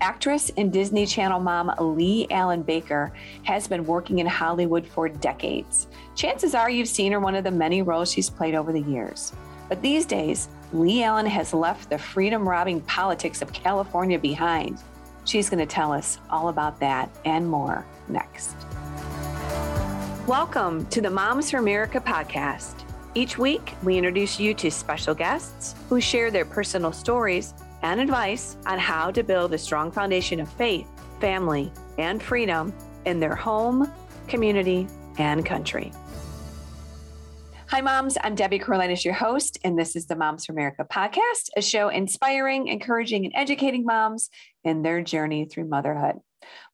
Actress and Disney Channel mom Leigh-Allyn Baker has been working in Hollywood for decades. Chances are you've seen her one of the many roles she's played over the years. But these days, Leigh-Allyn has left the freedom robbing politics of California behind. She's going to tell us all about that and more next. Welcome to the Moms for America podcast. Each week, we introduce you to special guests who share their personal stories and advice on how to build a strong foundation of faith, family, and freedom in their home, community, and country. Hi, moms. I'm Debbie Carolinas, your host, and this is the Moms for America podcast, a show inspiring, encouraging, and educating moms in their journey through motherhood.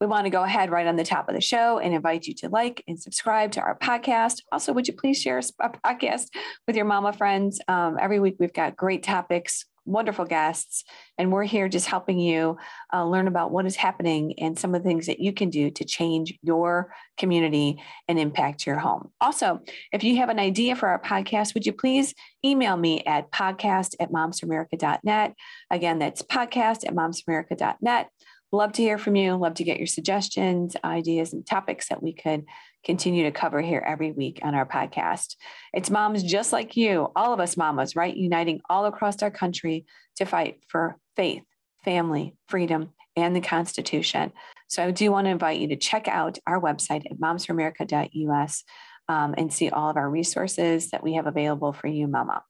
We want to go ahead right on the top of the show and invite you to like and subscribe to our podcast. Also, would you please share our podcast with your mama friends? Um, every week, we've got great topics, wonderful guests, and we're here just helping you uh, learn about what is happening and some of the things that you can do to change your community and impact your home. Also, if you have an idea for our podcast, would you please email me at podcast at momsamerica.net. Again, that's podcast at momsamerica.net. Love to hear from you. Love to get your suggestions, ideas, and topics that we could continue to cover here every week on our podcast. It's moms just like you, all of us mamas, right? Uniting all across our country to fight for faith, family, freedom, and the Constitution. So I do want to invite you to check out our website at momsforamerica.us um, and see all of our resources that we have available for you, mama.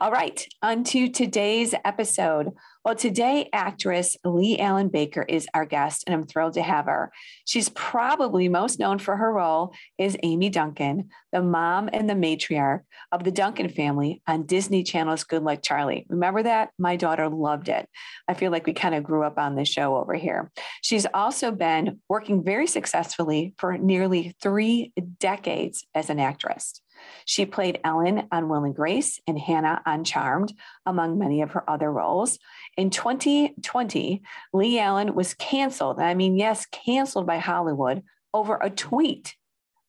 All right, on to today's episode. Well, today, actress Leigh-Allyn Baker is our guest, and I'm thrilled to have her. She's probably most known for her role as Amy Duncan, the mom and the matriarch of the Duncan family on Disney Channel's Good Luck Charlie. Remember that? My daughter loved it. I feel like we kind of grew up on this show over here. She's also been working very successfully for nearly three decades as an actress. She played Ellen on Will and Grace and Hannah on Charmed, among many of her other roles. In 2020, Leigh-Allyn was canceled. I mean, yes, canceled by Hollywood over a tweet.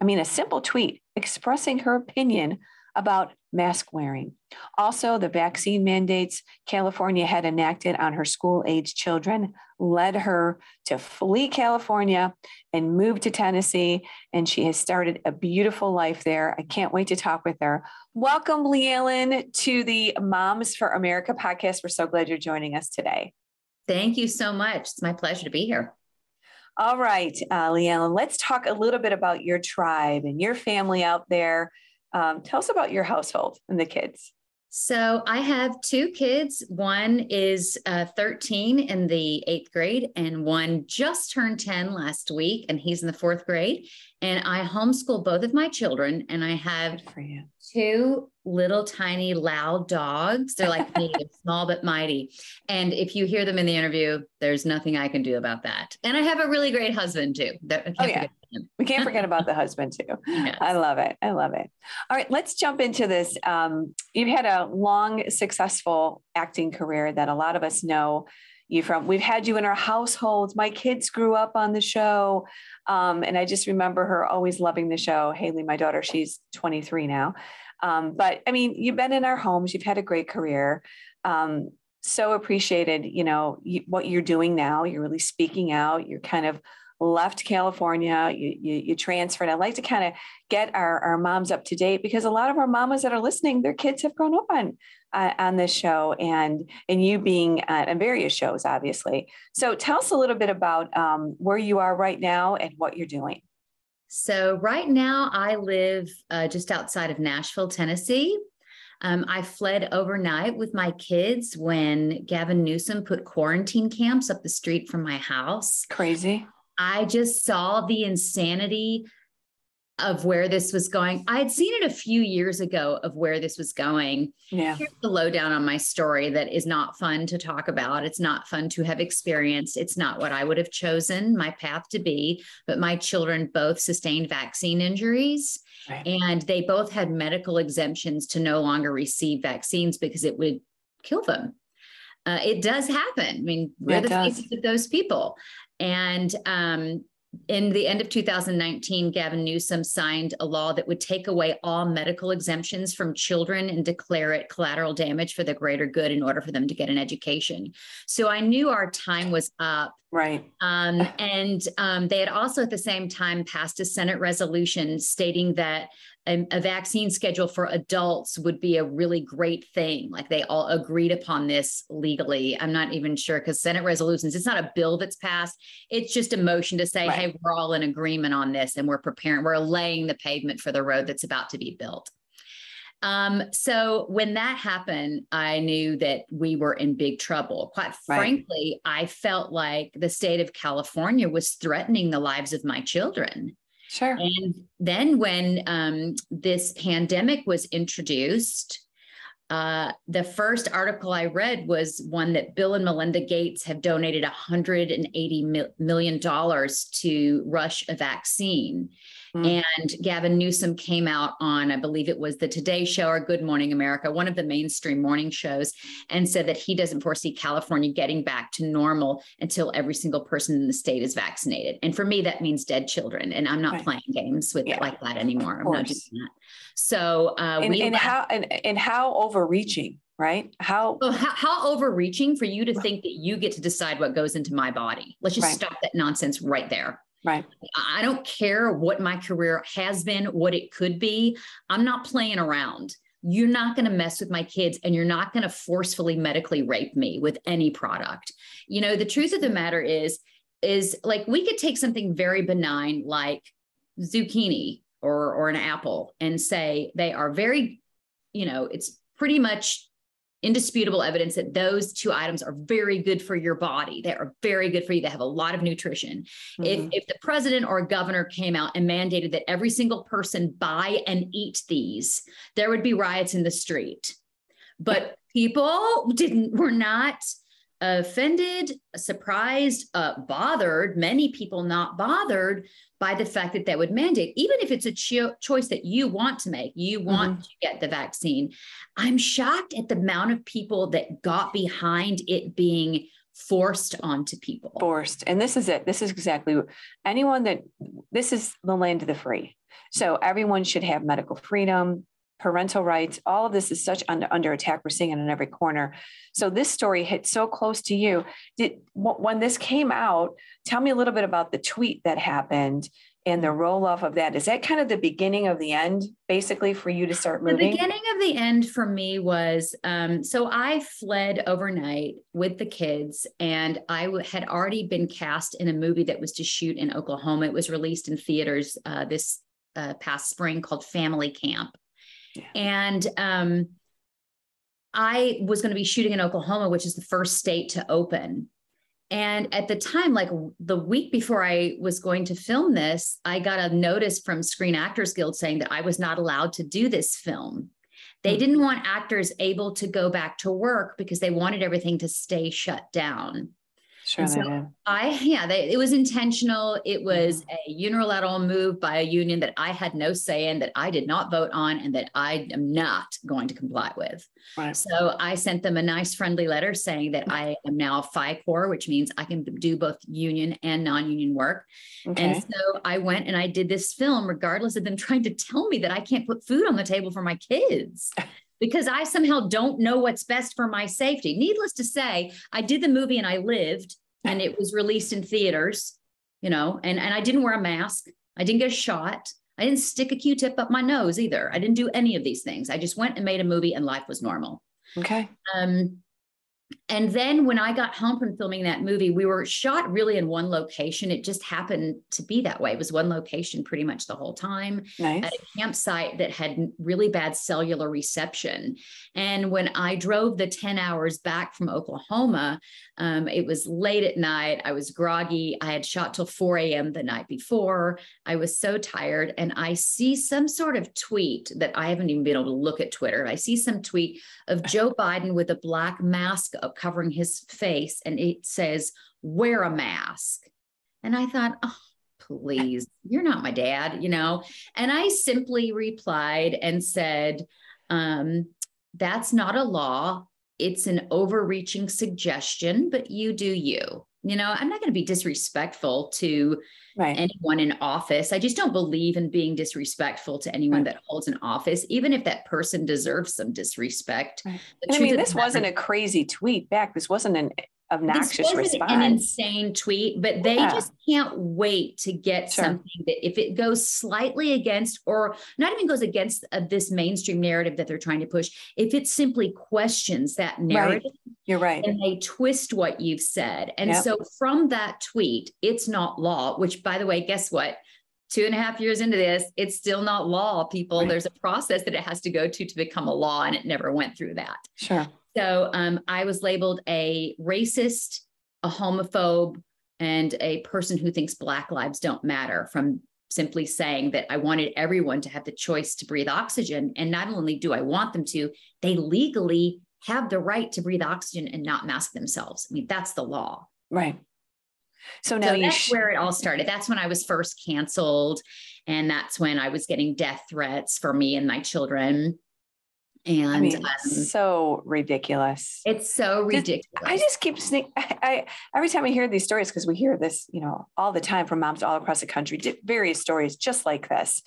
I mean, a simple tweet expressing her opinion about mask wearing. Also, the vaccine mandates California had enacted on her school age children led her to flee California and move to Tennessee. And she has started a beautiful life there. I can't wait to talk with her. Welcome, Allyn, to the Moms for America podcast. We're so glad you're joining us today. Thank you so much. It's my pleasure to be here. All right, uh, Allyn, let's talk a little bit about your tribe and your family out there. Um, tell us about your household and the kids. So I have two kids. One is uh, 13 in the eighth grade, and one just turned 10 last week, and he's in the fourth grade. And I homeschool both of my children, and I have two little tiny loud dogs. They're like me, small but mighty. And if you hear them in the interview, there's nothing I can do about that. And I have a really great husband too. oh, yeah. We can't forget about the husband too. Yes. I love it. I love it. All right, let's jump into this. Um, you've had a long, successful acting career that a lot of us know you from. We've had you in our households. My kids grew up on the show. Um, and I just remember her always loving the show. Haley, my daughter, she's 23 now. Um, but I mean, you've been in our homes, you've had a great career. Um, so appreciated, you know, you, what you're doing now. You're really speaking out. You're kind of left California, you, you, you transferred. I'd like to kind of get our, our moms up to date because a lot of our mamas that are listening, their kids have grown up on uh, on this show and and you being at, at various shows, obviously. So tell us a little bit about um, where you are right now and what you're doing. So right now, I live uh, just outside of Nashville, Tennessee. Um, I fled overnight with my kids when Gavin Newsom put quarantine camps up the street from my house. Crazy. I just saw the insanity of where this was going. I had seen it a few years ago of where this was going. Yeah. Here's the lowdown on my story that is not fun to talk about. It's not fun to have experienced. It's not what I would have chosen my path to be. But my children both sustained vaccine injuries. Right. And they both had medical exemptions to no longer receive vaccines because it would kill them. Uh, it does happen. I mean, we're the faces of those people. And um, in the end of 2019, Gavin Newsom signed a law that would take away all medical exemptions from children and declare it collateral damage for the greater good in order for them to get an education. So I knew our time was up. Right. Um, and um, they had also at the same time passed a Senate resolution stating that a, a, vaccine schedule for adults would be a really great thing. Like they all agreed upon this legally. I'm not even sure because Senate resolutions, it's not a bill that's passed. It's just a motion to say, right. hey, we're all in agreement on this and we're preparing, we're laying the pavement for the road that's about to be built. Um, so when that happened, I knew that we were in big trouble. Quite right. frankly, I felt like the state of California was threatening the lives of my children. Sure. And then when um, this pandemic was introduced, uh, the first article I read was one that Bill and Melinda Gates have donated $180 million to rush a vaccine. Mm. And Gavin Newsom came out on, I believe it was the Today Show or Good Morning America, one of the mainstream morning shows, and said that he doesn't foresee California getting back to normal until every single person in the state is vaccinated. And for me, that means dead children. And I'm not right. playing games with yeah. it like that anymore. I'm not doing that. So, uh, and, and how and, and how overreaching right? How, well, how, how overreaching for you to think that you get to decide what goes into my body? Let's just right. stop that nonsense right there. Right. I don't care what my career has been, what it could be. I'm not playing around. You're not going to mess with my kids and you're not going to forcefully medically rape me with any product. You know, the truth of the matter is, is like we could take something very benign like zucchini or, or an apple and say they are very, you know, it's pretty much indisputable evidence that those two items are very good for your body. They are very good for you. They have a lot of nutrition. Mm-hmm. If, if the president or a governor came out and mandated that every single person buy and eat these, there would be riots in the street. But people didn't were not offended, surprised, uh, bothered, many people not bothered by the fact that that would mandate, even if it's a cho- choice that you want to make, you want mm-hmm. to get the vaccine. I'm shocked at the amount of people that got behind it being forced onto people. Forced. And this is it. This is exactly anyone that this is the land of the free. So everyone should have medical freedom parental rights all of this is such under, under attack. We're seeing it in every corner. So this story hit so close to you. Did when this came out tell me a little bit about the tweet that happened and the roll off of that. Is that kind of the beginning of the end basically for you to start moving? the beginning of the end for me was um, so i fled overnight with the kids and I w- had already been cast in a movie that was to shoot in oklahoma. It was released in theaters uh, this uh, past spring called family camp and um, I was going to be shooting in Oklahoma, which is the first state to open. And at the time, like the week before I was going to film this, I got a notice from Screen Actors Guild saying that I was not allowed to do this film. They mm-hmm. didn't want actors able to go back to work because they wanted everything to stay shut down. Sure. So I, yeah, they, it was intentional. It was mm-hmm. a unilateral move by a union that I had no say in, that I did not vote on, and that I am not going to comply with. Right. So I sent them a nice, friendly letter saying that I am now Fi-Core, which means I can do both union and non union work. Okay. And so I went and I did this film, regardless of them trying to tell me that I can't put food on the table for my kids. because I somehow don't know what's best for my safety. Needless to say, I did the movie and I lived, and it was released in theaters, you know, and, and I didn't wear a mask. I didn't get a shot. I didn't stick a Q tip up my nose either. I didn't do any of these things. I just went and made a movie and life was normal. Okay. Um, and then when I got home from filming that movie, we were shot really in one location. It just happened to be that way. It was one location pretty much the whole time nice. at a campsite that had really bad cellular reception. And when I drove the 10 hours back from Oklahoma, um, it was late at night. I was groggy. I had shot till 4 a.m. the night before. I was so tired. And I see some sort of tweet that I haven't even been able to look at Twitter. I see some tweet of Joe Biden with a black mask up covering his face, and it says, wear a mask. And I thought, oh, please, you're not my dad, you know? And I simply replied and said, um, that's not a law it's an overreaching suggestion, but you do you. You know, I'm not going to be disrespectful to right. anyone in office. I just don't believe in being disrespectful to anyone right. that holds an office, even if that person deserves some disrespect. Right. I mean, this wasn't a crazy tweet back. This wasn't an obnoxious this response. An insane tweet, but they yeah. just can't wait to get sure. something that if it goes slightly against, or not even goes against uh, this mainstream narrative that they're trying to push, if it simply questions that narrative, right. you're right, and they twist what you've said, and yep. so from that tweet, it's not law. Which, by the way, guess what? two and a half years into this, it's still not law, people. Right. There's a process that it has to go to to become a law, and it never went through that. Sure. So um, I was labeled a racist, a homophobe, and a person who thinks Black lives don't matter from simply saying that I wanted everyone to have the choice to breathe oxygen. And not only do I want them to, they legally have the right to breathe oxygen and not mask themselves. I mean, that's the law. Right. So now so that's sh- where it all started. That's when I was first canceled. And that's when I was getting death threats for me and my children. And I mean, um, so ridiculous. It's so ridiculous. I just keep sneak. I, I, every time I hear these stories, because we hear this, you know, all the time from moms all across the country, various stories just like this,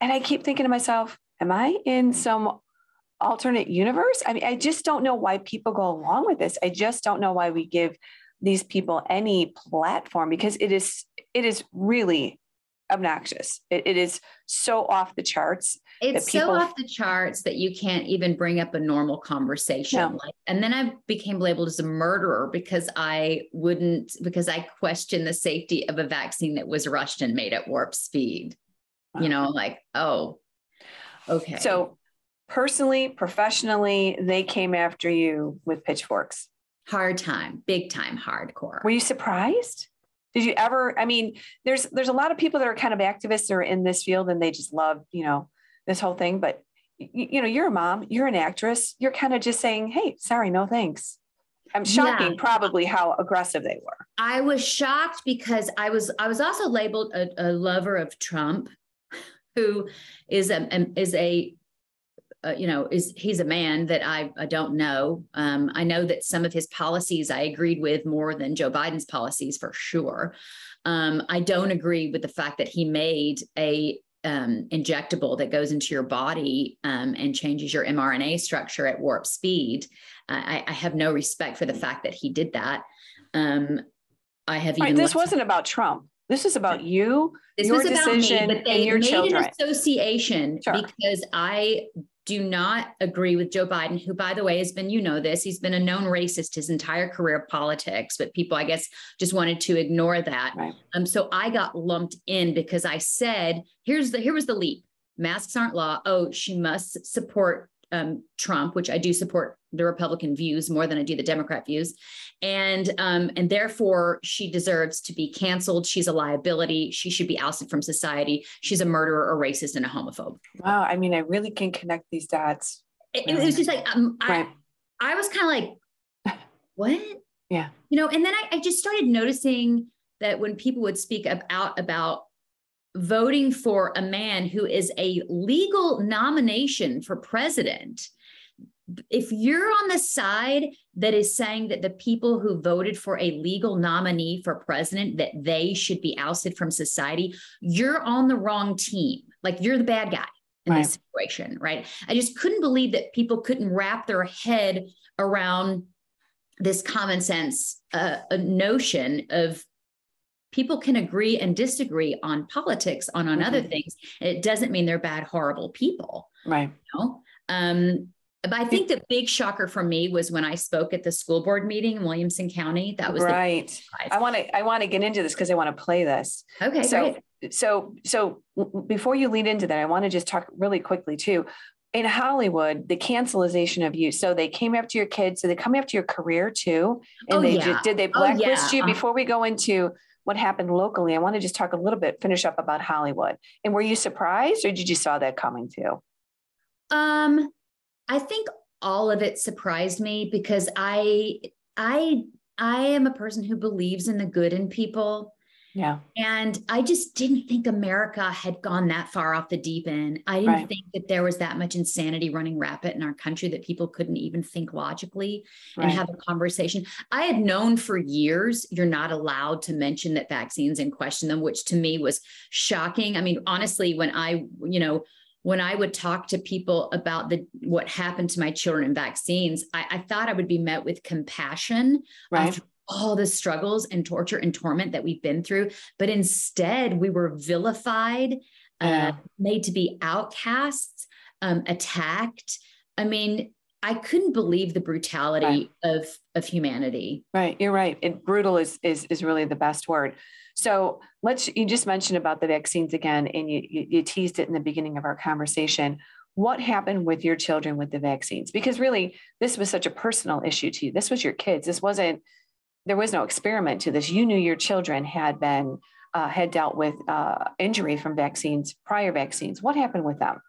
and I keep thinking to myself, "Am I in some alternate universe?" I mean, I just don't know why people go along with this. I just don't know why we give these people any platform because it is it is really obnoxious. it, it is so off the charts. It's people... so off the charts that you can't even bring up a normal conversation. No. Like, and then I became labeled as a murderer because I wouldn't, because I questioned the safety of a vaccine that was rushed and made at warp speed. Wow. You know, like, oh, okay. So personally, professionally, they came after you with pitchforks. Hard time, big time, hardcore. Were you surprised? Did you ever i mean there's there's a lot of people that are kind of activists or in this field and they just love you know this whole thing but you, you know you're a mom you're an actress you're kind of just saying hey sorry no thanks i'm shocking yeah. probably how aggressive they were i was shocked because i was i was also labeled a, a lover of trump who is a is a uh, you know, is he's a man that I, I don't know. Um, I know that some of his policies I agreed with more than Joe Biden's policies for sure. Um, I don't agree with the fact that he made a um, injectable that goes into your body um, and changes your mRNA structure at warp speed. I, I, have no respect for the fact that he did that. Um, I have even. Right, this wasn't about Trump. This is about you, this your decision, me, but they made children. an association sure. because I do not agree with Joe Biden, who, by the way, has been, you know, this, he's been a known racist his entire career of politics, but people, I guess, just wanted to ignore that. Right. Um, so I got lumped in because I said, here's the, here was the leap. Masks aren't law. Oh, she must support um, Trump, which I do support the Republican views more than I do the Democrat views, and um, and therefore she deserves to be canceled. She's a liability. She should be ousted from society. She's a murderer, a racist, and a homophobe. Wow, I mean, I really can connect these dots. It, it was just like um, right. I, I was kind of like, what? Yeah, you know. And then I, I just started noticing that when people would speak out about voting for a man who is a legal nomination for president, if you're on the side that is saying that the people who voted for a legal nominee for president that they should be ousted from society you're on the wrong team like you're the bad guy in right. this situation right i just couldn't believe that people couldn't wrap their head around this common sense uh, notion of people can agree and disagree on politics on on mm-hmm. other things and it doesn't mean they're bad horrible people right you know? um but I think the big shocker for me was when I spoke at the school board meeting in Williamson County. That was right. I want to I want to get into this because I want to play this. Okay. So great. so so before you lead into that, I want to just talk really quickly too. In Hollywood, the cancelization of you. So they came after your kids. So they come after your career too. And oh, they yeah. just, did they blacklist oh, yeah. you uh-huh. before we go into what happened locally? I want to just talk a little bit, finish up about Hollywood. And were you surprised or did you saw that coming too? Um, I think all of it surprised me because I I I am a person who believes in the good in people Yeah. And I just didn't think America had gone that far off the deep end. I didn't right. think that there was that much insanity running rapid in our country that people couldn't even think logically right. and have a conversation. I had known for years you're not allowed to mention that vaccines and question them, which to me was shocking. I mean, honestly, when I, you know, when I would talk to people about the what happened to my children in vaccines, I, I thought I would be met with compassion right. after all the struggles and torture and torment that we've been through. But instead, we were vilified, uh, made to be outcasts, um, attacked. I mean, I couldn't believe the brutality right. of of humanity. Right, you're right. It, brutal is is is really the best word. So let's. You just mentioned about the vaccines again, and you, you you teased it in the beginning of our conversation. What happened with your children with the vaccines? Because really, this was such a personal issue to you. This was your kids. This wasn't there was no experiment to this. You knew your children had been uh, had dealt with uh, injury from vaccines, prior vaccines. What happened with them?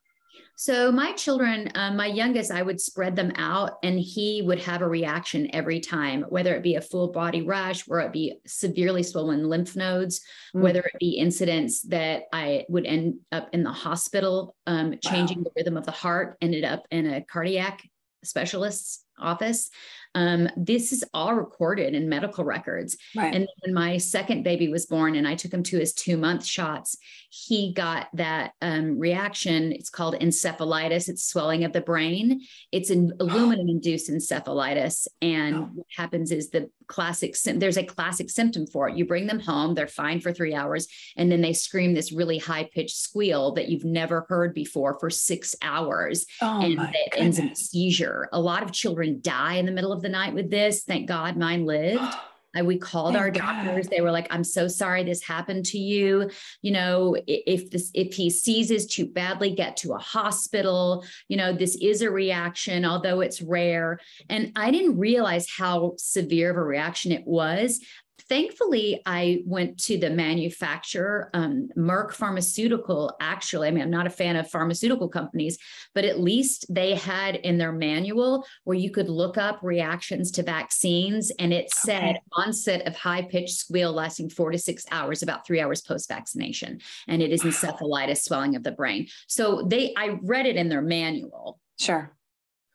So my children, um, my youngest, I would spread them out, and he would have a reaction every time, whether it be a full body rash, or it be severely swollen lymph nodes, mm. whether it be incidents that I would end up in the hospital, um, changing wow. the rhythm of the heart, ended up in a cardiac specialist's office. Um, this is all recorded in medical records. Right. And when my second baby was born and I took him to his two month shots, he got that um, reaction. It's called encephalitis, it's swelling of the brain. It's an aluminum induced encephalitis. And oh. what happens is the classic, there's a classic symptom for it. You bring them home, they're fine for three hours, and then they scream this really high pitched squeal that you've never heard before for six hours. Oh, and it ends in seizure. A lot of children die in the middle of the night with this. Thank God mine lived. I, we called Thank our doctors. God. They were like, I'm so sorry this happened to you. You know, if this, if he seizes too badly, get to a hospital. You know, this is a reaction, although it's rare. And I didn't realize how severe of a reaction it was thankfully, I went to the manufacturer, um, Merck Pharmaceutical. Actually, I mean, I'm not a fan of pharmaceutical companies, but at least they had in their manual where you could look up reactions to vaccines, and it said okay. onset of high pitched squeal lasting four to six hours, about three hours post vaccination, and it is encephalitis, swelling of the brain. So they, I read it in their manual. Sure.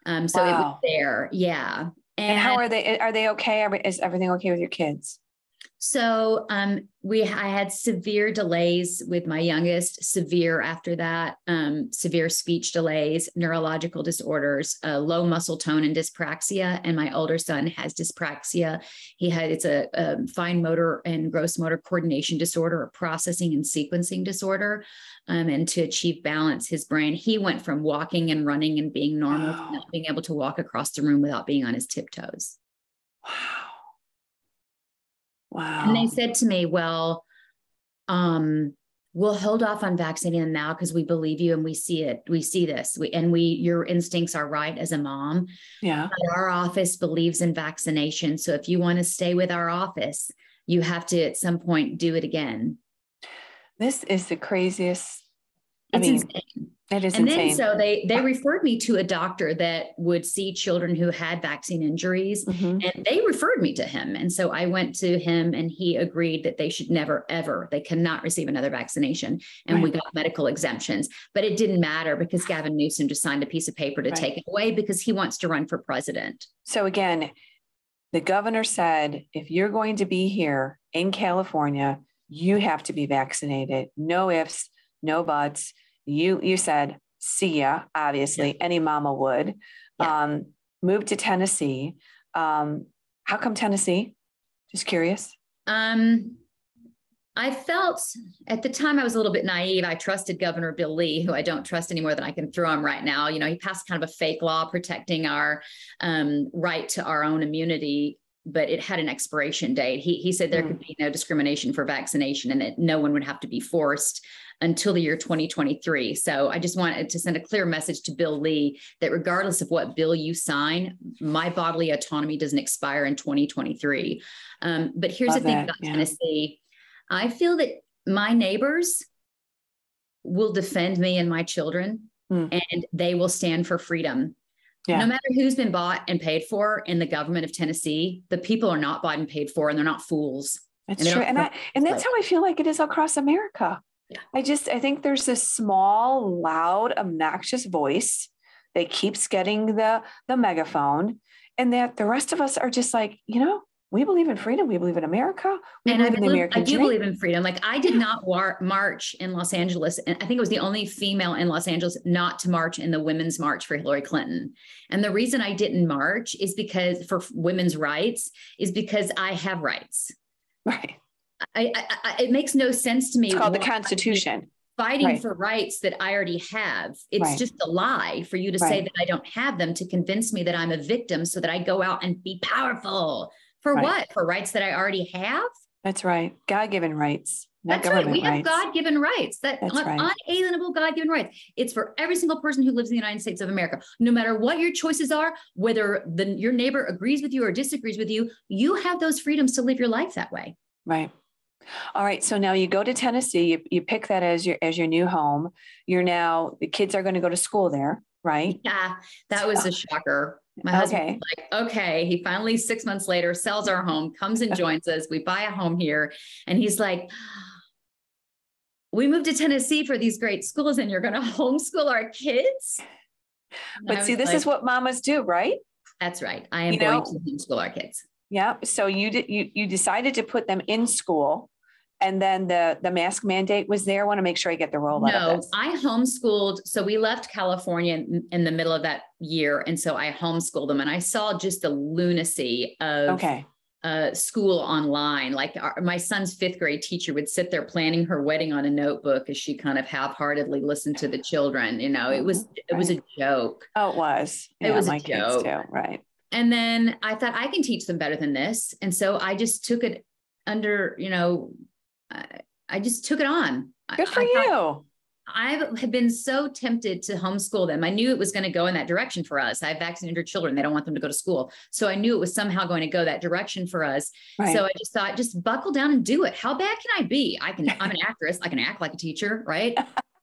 Um, so wow. it was there, yeah. And, and, how are they? Are they okay? Is everything okay with your kids? So um, we I had severe delays with my youngest, severe after that, um, severe speech delays, neurological disorders, uh, low muscle tone and dyspraxia, and my older son has dyspraxia. He had it's a, a fine motor and gross motor coordination disorder, a processing and sequencing disorder, um, and to achieve balance, his brain he went from walking and running and being normal wow. to not being able to walk across the room without being on his tiptoes. Wow. Wow. And they said to me, well, um, we'll hold off on vaccinating them now because we believe you and we see it. We see this. We, and we, your instincts are right as a mom. Yeah. But our office believes in vaccination. So if you want to stay with our office, you have to at some point do it again. This is the craziest. I it's mean, insane. It is and insane. then so they they referred me to a doctor that would see children who had vaccine injuries mm-hmm. and they referred me to him and so I went to him and he agreed that they should never ever they cannot receive another vaccination and right. we got medical exemptions but it didn't matter because Gavin Newsom just signed a piece of paper to right. take it away because he wants to run for president. So again the governor said if you're going to be here in California you have to be vaccinated no ifs no buts you you said see ya obviously yeah. any mama would yeah. um moved to tennessee um how come tennessee just curious um I felt at the time I was a little bit naive. I trusted Governor Bill Lee, who I don't trust any more than I can throw him right now. You know, he passed kind of a fake law protecting our um, right to our own immunity, but it had an expiration date. He, he said there mm. could be no discrimination for vaccination and that no one would have to be forced until the year 2023. So I just wanted to send a clear message to Bill Lee that regardless of what bill you sign, my bodily autonomy doesn't expire in 2023. Um, but here's Love the thing that, about yeah. Tennessee I feel that my neighbors will defend me and my children, mm. and they will stand for freedom. Yeah. No matter who's been bought and paid for in the government of Tennessee, the people are not bought and paid for, and they're not fools. That's and true. And I and that's how I feel like it is across America. Yeah. I just I think there's this small, loud, obnoxious voice that keeps getting the the megaphone, and that the rest of us are just like, you know, we believe in freedom. We believe in America. We and believe I in the American I do dream. believe in freedom. Like I did not war- march in Los Angeles. And I think it was the only female in Los Angeles not to march in the women's march for Hillary Clinton. And the reason I didn't march is because for women's rights is because I have rights. Right. I, I, it makes no sense to me. It's called the Constitution. Fighting right. for rights that I already have. It's right. just a lie for you to right. say that I don't have them to convince me that I'm a victim so that I go out and be powerful. For what? For rights that I already have? That's right. God given rights. That's right. We have God given rights. That un- right. unalienable God given rights. It's for every single person who lives in the United States of America. No matter what your choices are, whether the, your neighbor agrees with you or disagrees with you, you have those freedoms to live your life that way. Right. All right. So now you go to Tennessee, you, you pick that as your as your new home. You're now the kids are going to go to school there, right? Yeah, that was a shocker. My husband okay. like, okay. He finally six months later sells our home, comes and joins us. We buy a home here. And he's like, we moved to Tennessee for these great schools and you're going to homeschool our kids. And but see, this like, is what mamas do, right? That's right. I am you going to homeschool our kids. Yeah. So you did you you decided to put them in school and then the the mask mandate was there. I want to make sure I get the roll no, I homeschooled. So we left California in, in, the middle of that year, and so I homeschooled them, and I saw just the lunacy of okay. Uh, school online. Like our, my son's fifth grade teacher would sit there planning her wedding on a notebook as she kind of half-heartedly listened to the children. You know, it was it was a joke. Oh, it was. Yeah, it was a joke. Too. Right. And then I thought I can teach them better than this, and so I just took it under you know I, just took it on. Good for I, you. I have been so tempted to homeschool them. I knew it was going to go in that direction for us. I have vaccinated children. They don't want them to go to school. So I knew it was somehow going to go that direction for us. Right. So I just thought, just buckle down and do it. How bad can I be? I can, I'm an actress. I can act like a teacher, right?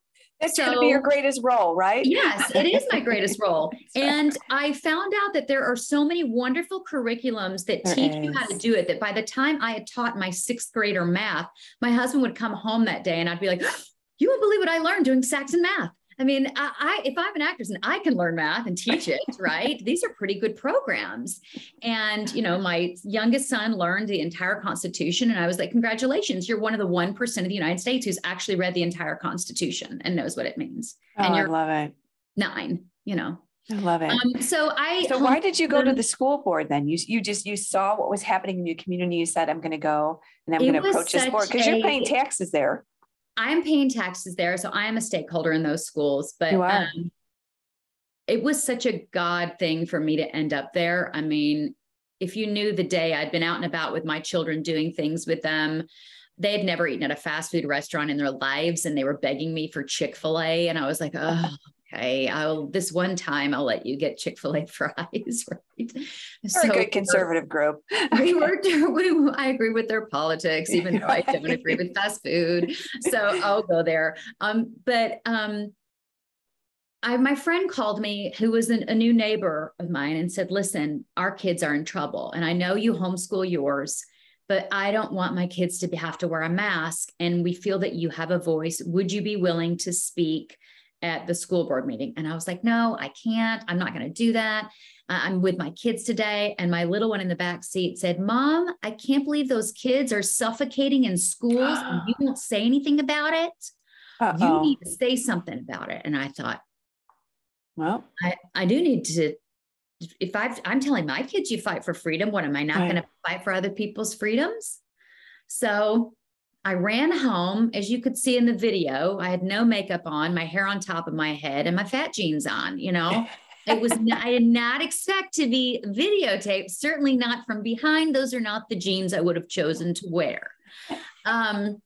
It's so, going to be your greatest role, right? Yes, it is my greatest role. and I found out that there are so many wonderful curriculums that there teach is. you how to do it that by the time I had taught my sixth grader math, my husband would come home that day and I'd be like, you won't believe what I learned doing Saxon math. I mean, I, I, if I'm an actress and I can learn math and teach it, right? These are pretty good programs. And you know, my youngest son learned the entire Constitution, and I was like, "Congratulations, you're one of the one percent of the United States who's actually read the entire Constitution and knows what it means." Oh, and you're I love it. Nine, you know. I love it. Um, so I. So why did you go to the school board then? You you just you saw what was happening in your community. You said, "I'm going to go and I'm going to approach this board" because you're paying taxes there. I'm paying taxes there, so I am a stakeholder in those schools. But um, it was such a God thing for me to end up there. I mean, if you knew the day I'd been out and about with my children doing things with them, they had never eaten at a fast food restaurant in their lives, and they were begging me for Chick Fil A, and I was like, oh okay, I'll this one time I'll let you get Chick Fil A fries, right? So a good conservative group. we were, we, I agree with their politics, even though I don't agree with fast food. So I'll go there. Um, but um, I, my friend called me, who was an, a new neighbor of mine, and said, "Listen, our kids are in trouble, and I know you homeschool yours." But I don't want my kids to be, have to wear a mask. And we feel that you have a voice. Would you be willing to speak at the school board meeting. And I was like, no, I can't. I'm not going to do that. I'm with my kids today. And my little one in the back seat said, Mom, I can't believe those kids are suffocating in schools and you won't say anything about it. Uh-oh. You need to say something about it. And I thought, well, I, I do need to. If i am telling my kids you fight for freedom, what am I not right. going to fight for other people's freedoms? So I ran home, as you could see in the video. I had no makeup on, my hair on top of my head, and my fat jeans on. You know, it was I did not expect to be videotaped. Certainly not from behind. Those are not the jeans I would have chosen to wear. Um,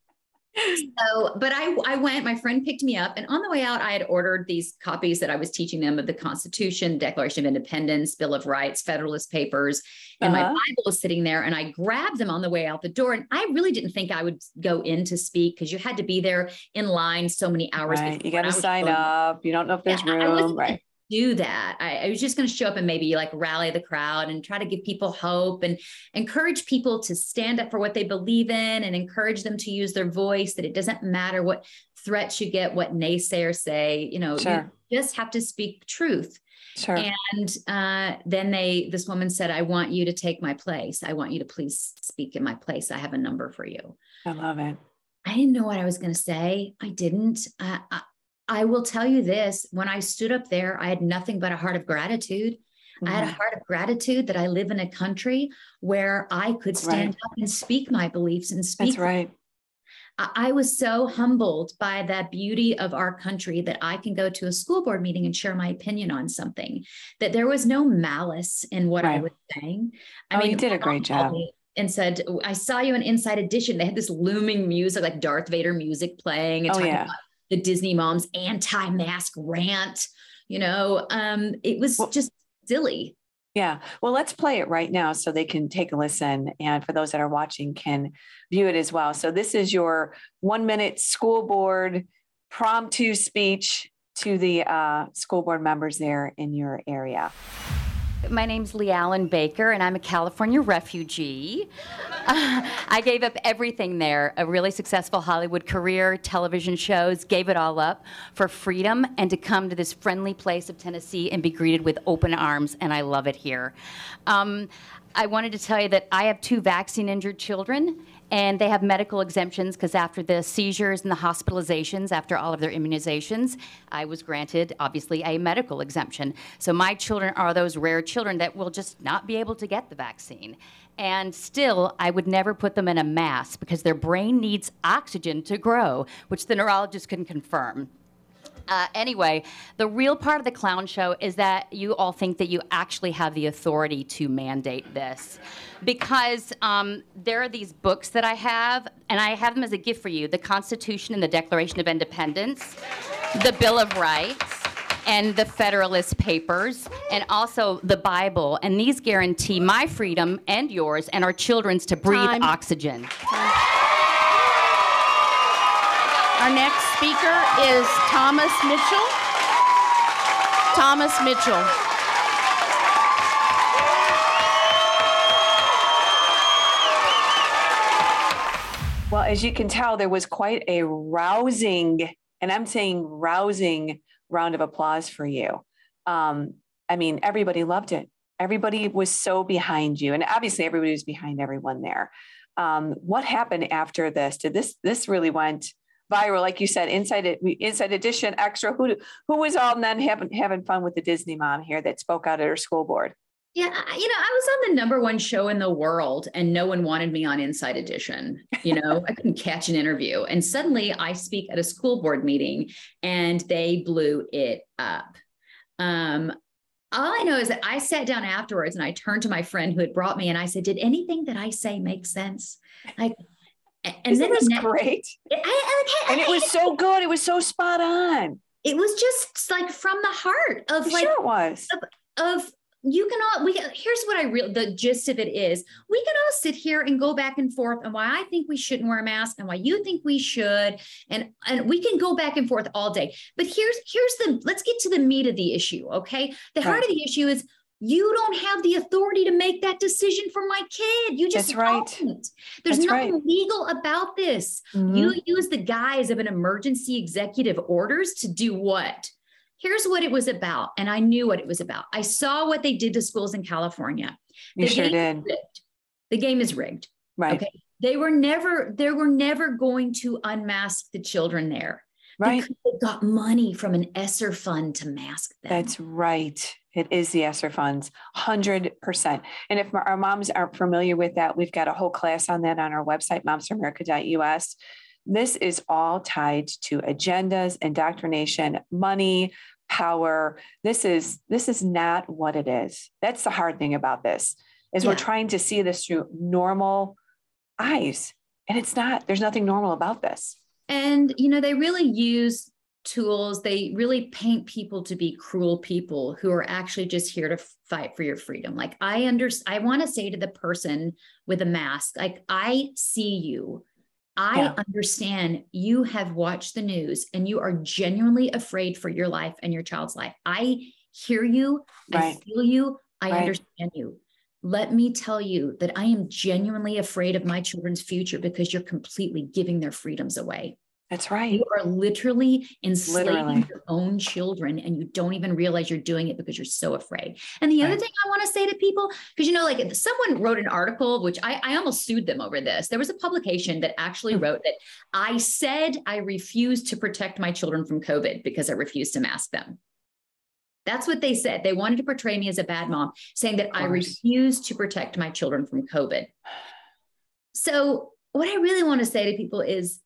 so, but I, I went, my friend picked me up, and on the way out, I had ordered these copies that I was teaching them of the Constitution, Declaration of Independence, Bill of Rights, Federalist Papers, and uh-huh. my Bible was sitting there. And I grabbed them on the way out the door. And I really didn't think I would go in to speak because you had to be there in line so many hours. Right. You got to sign up. You don't know if there's yeah, room. right. Do that. I, I was just going to show up and maybe like rally the crowd and try to give people hope and encourage people to stand up for what they believe in and encourage them to use their voice, that it doesn't matter what threats you get, what naysayers say, you know, sure. you just have to speak truth. Sure. And uh, then they, this woman said, I want you to take my place. I want you to please speak in my place. I have a number for you. I love it. I didn't know what I was going to say. I didn't. Uh, I, I will tell you this when I stood up there, I had nothing but a heart of gratitude. Mm-hmm. I had a mm-hmm. heart of gratitude that I live in a country where I could stand right. up and speak my beliefs and speak. That's right. I was so humbled by the beauty of our country that I can go to a school board meeting and share my opinion on something, that there was no malice in what right. I was saying. I oh, mean, you did a great job. And said, I saw you in Inside Edition. They had this looming music, like Darth Vader music playing and oh, talking yeah. The Disney moms anti-mask rant. You know, um, it was well, just silly. Yeah. Well, let's play it right now so they can take a listen. And for those that are watching, can view it as well. So this is your one minute school board promptu speech to the uh, school board members there in your area. My name's Leigh-Allyn Baker, and I'm a California refugee. Uh, I gave up everything there a really successful Hollywood career, television shows, gave it all up for freedom and to come to this friendly place of Tennessee and be greeted with open arms, and I love it here. Um, I wanted to tell you that I have two vaccine injured children, and they have medical exemptions because after the seizures and the hospitalizations, after all of their immunizations, I was granted, obviously, a medical exemption. So my children are those rare children that will just not be able to get the vaccine. And still, I would never put them in a mass because their brain needs oxygen to grow, which the neurologist can confirm. Uh, anyway, the real part of the clown show is that you all think that you actually have the authority to mandate this. Because um, there are these books that I have, and I have them as a gift for you the Constitution and the Declaration of Independence, the Bill of Rights. And the Federalist Papers, and also the Bible. And these guarantee my freedom and yours and our children's to breathe Time. oxygen. Time. Our next speaker is Thomas Mitchell. Thomas Mitchell. Well, as you can tell, there was quite a rousing, and I'm saying rousing round of applause for you. Um, I mean, everybody loved it. Everybody was so behind you, and obviously, everybody was behind everyone there. Um, what happened after this? Did this this really went viral, like you said, inside inside edition, extra. Who who was all then having having fun with the Disney mom here that spoke out at her school board? Yeah, you know, I was on the number one show in the world and no one wanted me on Inside Edition. You know, I couldn't catch an interview. And suddenly I speak at a school board meeting and they blew it up. Um, all I know is that I sat down afterwards and I turned to my friend who had brought me and I said, Did anything that I say make sense? Like, and Isn't then this great? I, I, and it was so good. It was so spot on. It was just like from the heart of like sure it was of, of you can all we here's what I real the gist of it is we can all sit here and go back and forth and why I think we shouldn't wear a mask and why you think we should and and we can go back and forth all day but here's here's the let's get to the meat of the issue okay the heart of the issue is you don't have the authority to make that decision for my kid. You just That's right. Don't. There's That's nothing right. legal about this. Mm-hmm. You use the guise of an emergency executive orders to do what? Here's what it was about. And I knew what it was about. I saw what they did to schools in California. The you sure did. The game is rigged. Right. Okay. They were never, they were never going to unmask the children there. Right. They got money from an ESSER fund to mask them. That's right. It is the ESSER funds, 100%. And if our moms aren't familiar with that, we've got a whole class on that on our website, momsforamerica.us. This is all tied to agendas, indoctrination, money, power. This is this is not what it is. That's the hard thing about this is yeah. we're trying to see this through normal eyes. And it's not, there's nothing normal about this. And you know, they really use tools they really paint people to be cruel people who are actually just here to fight for your freedom like i understand, i want to say to the person with a mask like i see you i yeah. understand you have watched the news and you are genuinely afraid for your life and your child's life i hear you. Right. I feel you. I Right. understand you. Let me tell you that I am genuinely afraid of my children's future because you're completely giving their freedoms away. That's right. You are literally enslaving Literally. your own children, and you don't even realize you're doing it because you're so afraid. And the other thing I want to say to people, because you know, like someone wrote an article, which I, I almost sued them over this. There was a publication that actually Hmm. wrote that I said I refused to protect my children from COVID because I refused to mask them. That's what they said. They wanted to portray me as a bad mom, saying that I refused to protect my children from COVID. So, what I really want to say to people is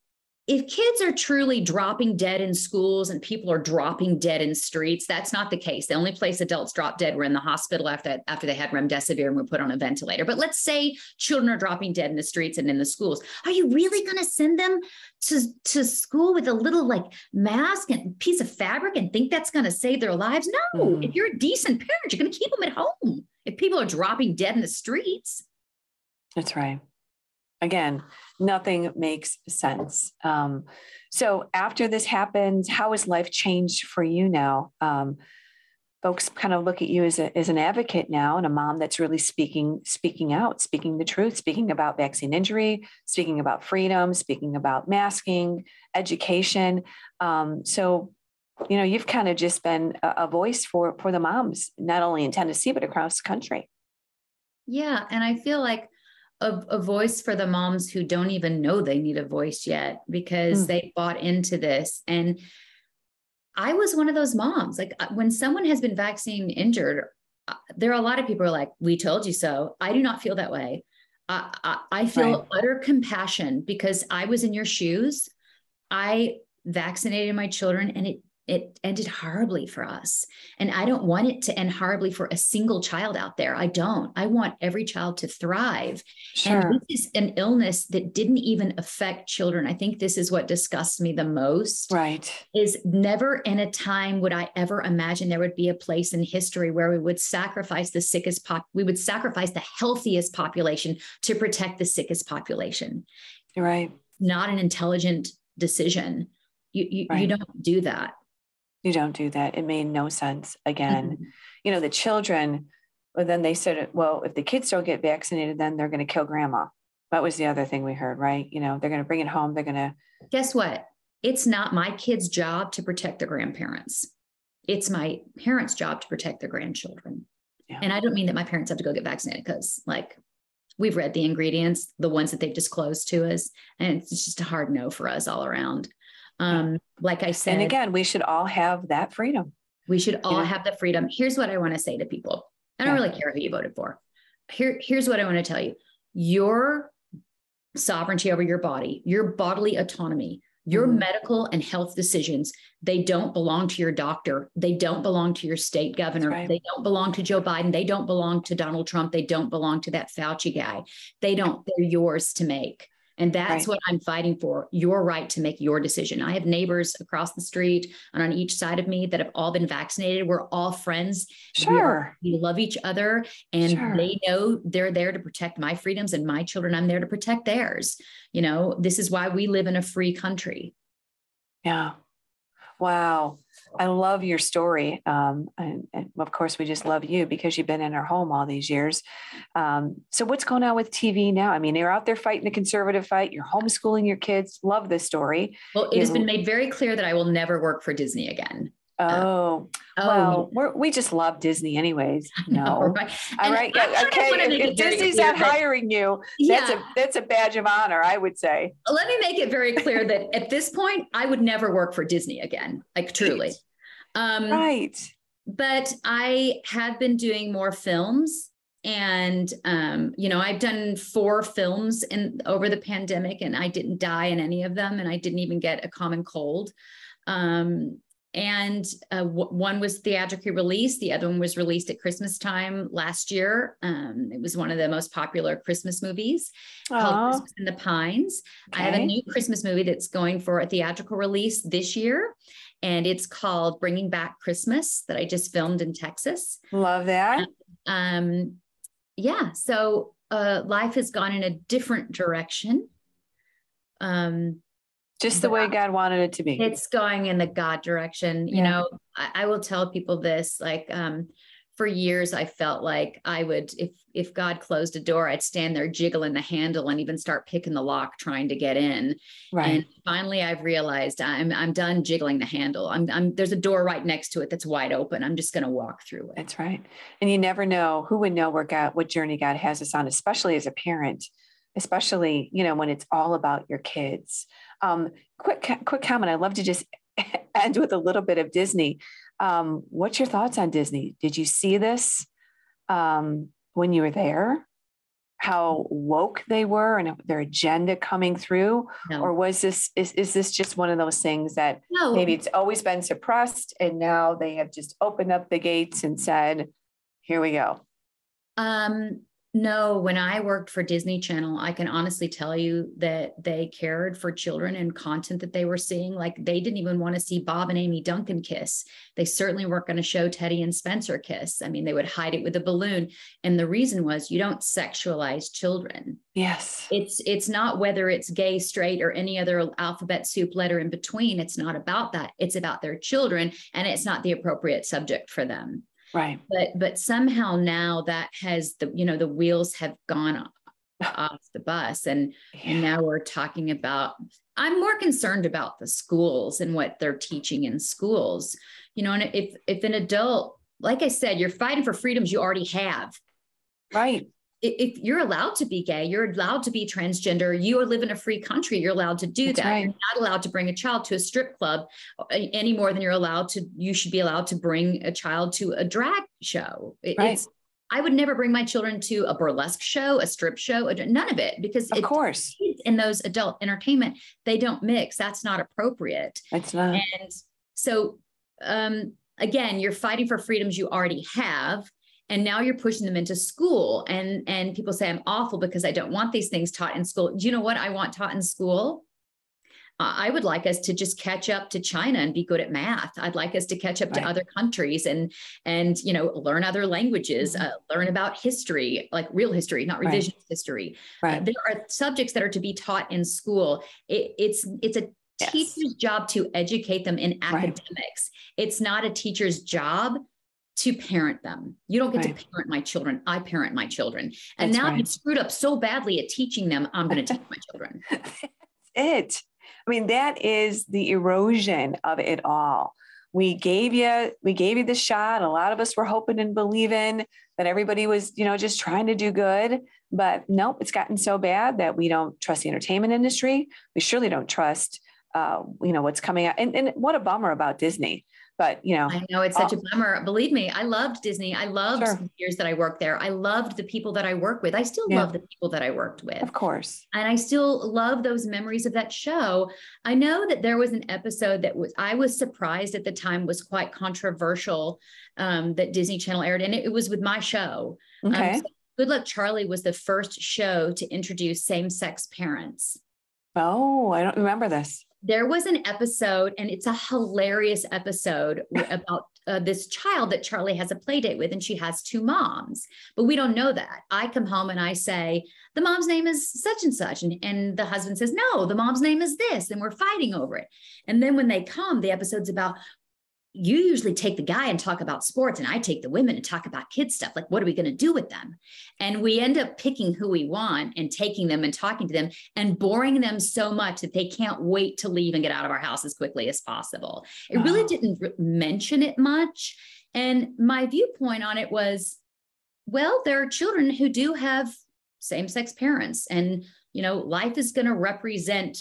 if kids are truly dropping dead in schools and people are dropping dead in streets, that's not the case. The only place adults drop dead were in the hospital after, after they had remdesivir and were put on a ventilator. But let's say children are dropping dead in the streets and in the schools. Are you really going to send them to, to school with a little like mask and piece of fabric and think that's going to save their lives? No. Mhm. If you're a decent parent, you're going to keep them at home. If people are dropping dead in the streets, That's right. Again, nothing makes sense. Um, so after this happens, how has life changed for you now? Um, folks kind of look at you as, a, as an advocate now and a mom that's really speaking speaking out, speaking the truth, speaking about vaccine injury, speaking about freedom, speaking about masking, education. Um, so, you know, you've kind of just been a, a voice for for the moms, not only in Tennessee but across the country. Yeah. And I feel like a, a voice for the moms who don't even know they need a voice yet because Mm. they bought into this. And I was one of those moms. Like uh, when someone has been vaccine injured, uh, there are a lot of people who are like, we told you so. I do not feel that way. I, I, I feel Right. utter compassion because I was in your shoes. I vaccinated my children and it it ended horribly for us. And I don't want it to end horribly for a single child out there. I don't. I want every child to thrive. Sure. And this is an illness that didn't even affect children. I think this is what disgusts me the most Right. is never in a time would I ever imagine there would be a place in history where we would sacrifice the sickest pop we would sacrifice the healthiest population to protect the sickest population. Right. Not an intelligent decision. You you, you don't do that. You don't do that. It made no sense. Again, Mhm. you know, the children, well, then they said, well, if the kids don't get vaccinated, then they're going to kill grandma. That was the other thing we heard, right? You know, they're going to bring it home. They're going to, Guess what? It's not my kid's job to protect the grandparents. It's my parents' job to protect their grandchildren. Yeah. And I don't mean that my parents have to go get vaccinated because, like, we've read the ingredients, the ones that they've disclosed to us, and it's just a hard no for us all around. Um, like I said, and again, we should all have that freedom. we should all know? have the freedom. Here's what I want to say to people. I don't Yeah. really care who you voted for. Here, here's what I want to tell you. Your sovereignty over your body, your bodily autonomy, your Mhm. medical and health decisions, they don't belong to your doctor. They don't belong to your state governor. right. They don't belong to Joe Biden. They don't belong to Donald Trump. They don't belong to that Fauci guy. They don't, they're yours to make. And that's Right. what I'm fighting for your right to make your decision. I have neighbors across the street and on each side of me that have all been vaccinated. We're all friends. We, are- Sure. we love each other and Sure. they know they're there to protect my freedoms and my children. I'm there to protect theirs. You know, this is why we live in a free country. Yeah. Wow. I love your story. Um, and, and of course, we just love you because you've been in our home all these years. Um, so, what's going on with TV now? I mean, you're out there fighting the conservative fight, you're homeschooling your kids. Love this story. Well, it You has know- been made very clear that I will never work for Disney again. Oh, Oh, well, we're, we just love Disney, anyways. No. right. All right. Yeah, okay. If, if Disney's not hiring you, that's Yeah. a that's a badge of honor, I would say. Let me make it very clear that at this point, I would never work for Disney again, like truly. Um, Right. but I have been doing more films and um, you know i've done four films in over the pandemic and i didn't die in any of them and i didn't even get a common cold um, and uh, w- one was theatrically released the other one was released at christmas time last year um, it was one of the most popular christmas movies called Aw, christmas in the pines I have a new Christmas movie that's going for a theatrical release this year, and it's called Bringing Back Christmas that I just filmed in Texas. Love that. Um, yeah, so uh, life has gone in a different direction. Um, just the way God wanted it to be. It's going in the God direction. You Yeah. know, I, I will tell people this like, um, for years I felt like I would, if if God closed a door, I'd stand there jiggling the handle and even start picking the lock trying to get in. right. And finally, I've realized I'm I'm done jiggling the handle. I'm, I'm there's a door right next to it that's wide open. I'm just going to walk through it. That's right. And you never know who would know where God, what journey God has us on, especially as a parent, especially, you know, when it's all about your kids. Um, quick, quick comment. I love to just end with a little bit of Disney. Um, what's your thoughts on Disney? Did you see this um, when you were there? How woke they were and their agenda coming through? No, Or was this, is, is this just one of those things that no, maybe it's always been suppressed and now they have just opened up the gates and said here we go Um, no, when I worked for Disney Channel, I can honestly tell you that they cared for children and content that they were seeing. Like they didn't even want to see Bob and Amy Duncan kiss. They certainly weren't going to show Teddy and Spencer kiss. I mean, they would hide it with a balloon. And the reason was you don't sexualize children. yes It's it's not whether it's gay, straight, or any other alphabet soup letter in between. It's not about that. It's about their children, and it's not the appropriate subject for them right. But but somehow now that has the you know the wheels have gone off, the bus and and now we're talking about i'm more concerned about the schools and what they're teaching in schools. You know and if if an adult like i said you're fighting for freedoms you already have. Right if you're allowed to be gay, you're allowed to be transgender, you live in a free country, you're allowed to do That's that. right. You're not allowed to bring a child to a strip club uh, any more than you're allowed to, you should be allowed to bring a child to a drag show. It- Right. It's, I would never bring my children to a burlesque show, a strip show, none of it, because of it, course in those adult entertainment, they don't mix. That's not appropriate. it's not And so, um, again, you're fighting for freedoms you already have, and now you're pushing them into school. And and people say I'm awful because I don't want these things taught in school. Do you know what I want taught in school? Uh, I would like us to just catch up to China and be good at math. I'd like us to catch up Right. to other countries and and you know learn other languages, Mhm. uh, learn about history, like real history, not Right. revisionist history. Uh, there are subjects that are to be taught in school. It, it's it's a Yes. teacher's job to educate them in Right. academics. It's not a teacher's job to parent them. You don't get Right. to parent my children. I parent my children. And That's now right. you screwed up so badly at teaching them. I'm going to teach my children. That's it. I mean, that is the erosion of it all. We gave you, we gave you the shot. A lot of us were hoping and believing that everybody was, you know, just trying to do good. But nope, it's gotten so bad that we don't trust the entertainment industry. We surely don't trust, uh, you know, what's coming out. And, and what a bummer about Disney. But you know, I know it's such a bummer. Believe me, I loved Disney. I loved Sure. the years that I worked there. I loved the people that I work with. I still Yeah. love the people that I worked with. of course, and I still love those memories of that show. I know that there was an episode that was I was surprised at the time was quite controversial um, that Disney Channel aired, and it, it was with my show. Um, so Good Luck Charlie was the first show to introduce same-sex parents. oh, I don't remember this. There was an episode, and it's a hilarious episode about uh, this child that Charlie has a play date with, and she has two moms, but we don't know that. I come home and I say, the mom's name is such and such. And, and the husband says, no, the mom's name is this. And we're fighting over it. And then when they come, the episode's about, you usually take the guy and talk about sports, and I take the women and talk about kids stuff. Like, what are we going to do with them? And we end up picking who we want and taking them and talking to them and boring them so much that they can't wait to leave and get out of our house as quickly as possible. It really didn't mention it much. And my viewpoint on it was well, there are children who do have same sex parents, and, you know, life is going to represent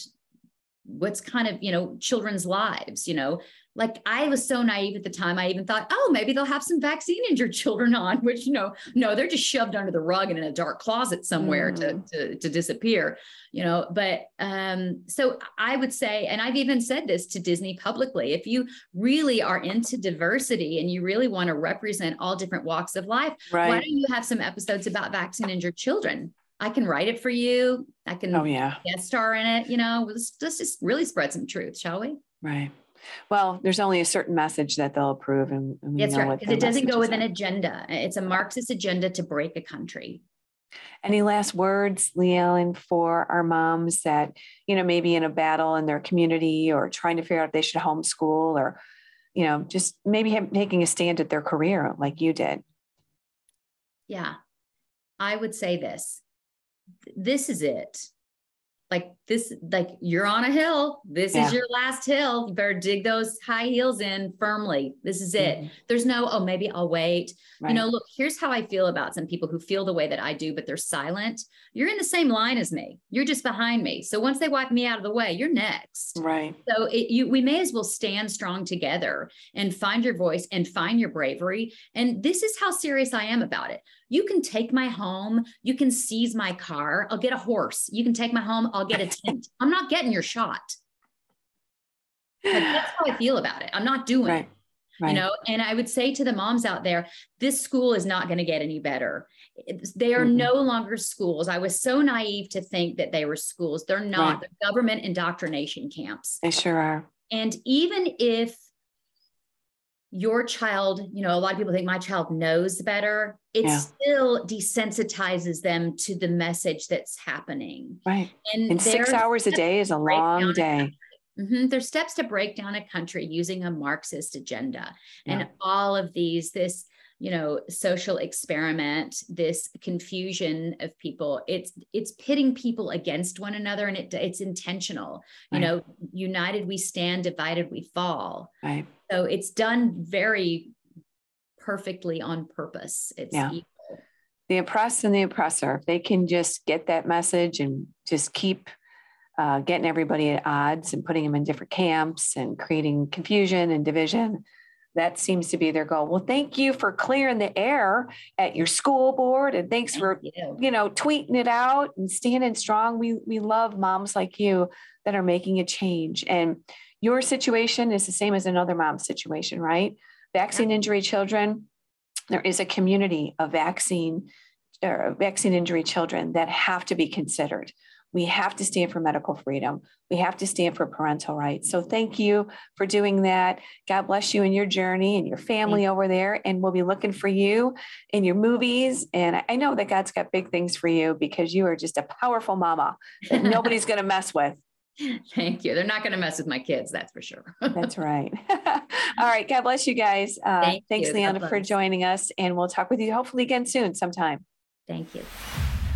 what's kind of, you know, children's lives, you know. Like I was so naive at the time, I even thought, oh, maybe they'll have some vaccine injured children on, which, you know, no, they're just shoved under the rug and in a dark closet somewhere to, to, to disappear, you know. But um, so I would say, and I've even said this to Disney publicly if you really are into diversity and you really want to represent all different walks of life, why don't you have some episodes about vaccine injured children? I can write it for you. I can Oh yeah. guest star in it. You know, let's, let's just really spread some truth, shall we? Right. Well, there's only a certain message that they'll approve, and, and we That's know right. Because it doesn't go with messages an agenda. It's a Marxist agenda to break a country. Any last words, Leigh-Allyn, for our moms that, you know, maybe in a battle in their community or trying to figure out if they should homeschool or, you know, just maybe taking a stand at their career like you did? Yeah. I would say this this is it like this like you're on a hill this yeah. is your last hill you better dig those high heels in firmly this is it mm-hmm. there's no oh maybe i'll wait right. you know look here's how i feel about some people who feel the way that i do but they're silent you're in the same line as me you're just behind me so once they wipe me out of the way you're next right so it, you we may as well stand strong together and find your voice and find your bravery and this is how serious i am about it you can take my home. You can seize my car. I'll get a horse. You can take my home. I'll get a I'm not getting your shot. Like, that's how I feel about it. I'm not doing right. it. Right. You know, and I would say to the moms out there, this school is not going to get any better. They are mm-hmm. no longer schools. I was so naive to think that they were schools. They're not. Right. They're government indoctrination camps. They sure are. And even if your child, you know, a lot of people think my child knows better. It yeah. still desensitizes them to the message that's happening. Right. And, and six hours a day is a long day. Mm-hmm. There's steps to break down a country using a Marxist agenda. Yeah. And all of these, this, you know, social experiment, this confusion of people, it's it's pitting people against one another and it it's intentional. Right. You know, united we stand, divided we fall. Right so it's done very perfectly on purpose. It's yeah. equal. The oppressed and the oppressor, if they can just get that message and just keep uh, getting everybody at odds and putting them in different camps and creating confusion and division, that seems to be their goal. Well, thank you for clearing the air at your school board, and thanks thank for you. you know tweeting it out and standing strong. We we love moms like you that are making a change and your situation is the same as another mom's situation, right? Vaccine injury children, there is a community of vaccine or vaccine injury children that have to be considered. We have to stand for medical freedom. We have to stand for parental rights. So thank you for doing that. God bless you in your journey and your family over there. And we'll be looking for you in your movies. And I know that God's got big things for you because you are just a powerful mama that nobody's going to mess with. Thank you. They're not going to mess with my kids, that's for sure. that's right. All right. God bless you guys. Uh, Thank thanks, you. Leigh-Allyn, for joining us. And we'll talk with you hopefully again soon sometime. Thank you.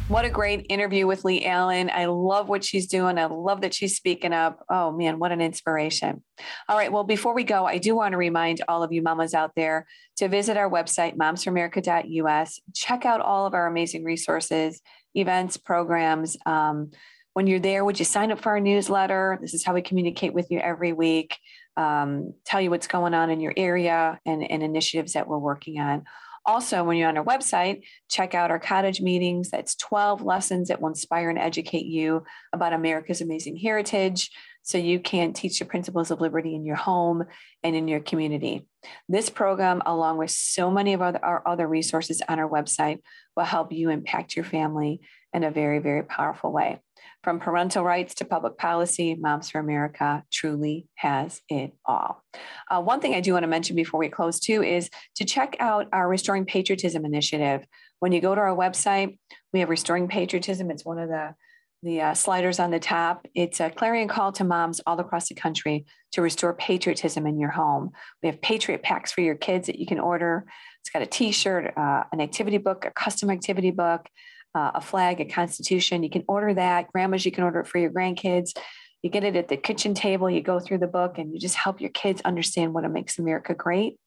What a great interview with Leigh-Allyn. I love what she's doing. I love that she's speaking up. Oh man, what an inspiration. All right. Well, before we go, I do want to remind all of you mamas out there to visit our website, momsforamerica.us. Check out all of our amazing resources, events, programs. Um, when you're there, would you sign up for our newsletter? This is how we communicate with you every week, um, tell you what's going on in your area and, and initiatives that we're working on. Also, when you're on our website, check out our cottage meetings. That's 12 lessons that will inspire and educate you about America's amazing heritage so you can teach the principles of liberty in your home and in your community. This program, along with so many of our, our other resources on our website, will help you impact your family in a very, very powerful way. From parental rights to public policy, Moms for America truly has it all. Uh, one thing I do want to mention before we close, too, is to check out our Restoring Patriotism initiative. When you go to our website, we have Restoring Patriotism. It's one of the the uh, sliders on the top. It's a clarion call to moms all across the country to restore patriotism in your home. We have Patriot packs for your kids that you can order. It's got a t shirt, uh, an activity book, a custom activity book, uh, a flag, a constitution. You can order that. Grandmas, you can order it for your grandkids. You get it at the kitchen table. You go through the book and you just help your kids understand what makes America great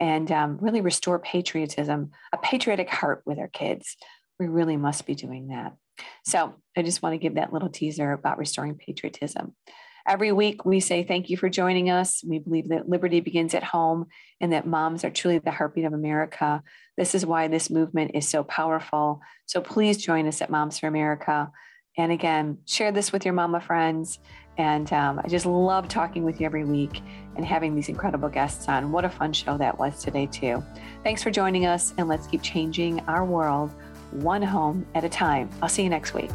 and um, really restore patriotism, a patriotic heart with our kids. We really must be doing that. So I just want to give that little teaser about restoring patriotism. Every week, we say thank you for joining us. We believe that liberty begins at home and that moms are truly the heartbeat of America. This is why this movement is so powerful. So please join us at Moms for America. And again, share this with your mama friends. And um, I just love talking with you every week and having these incredible guests on. What a fun show that was today, too. Thanks for joining us, and let's keep changing our world one home at a time. I'll see you next week.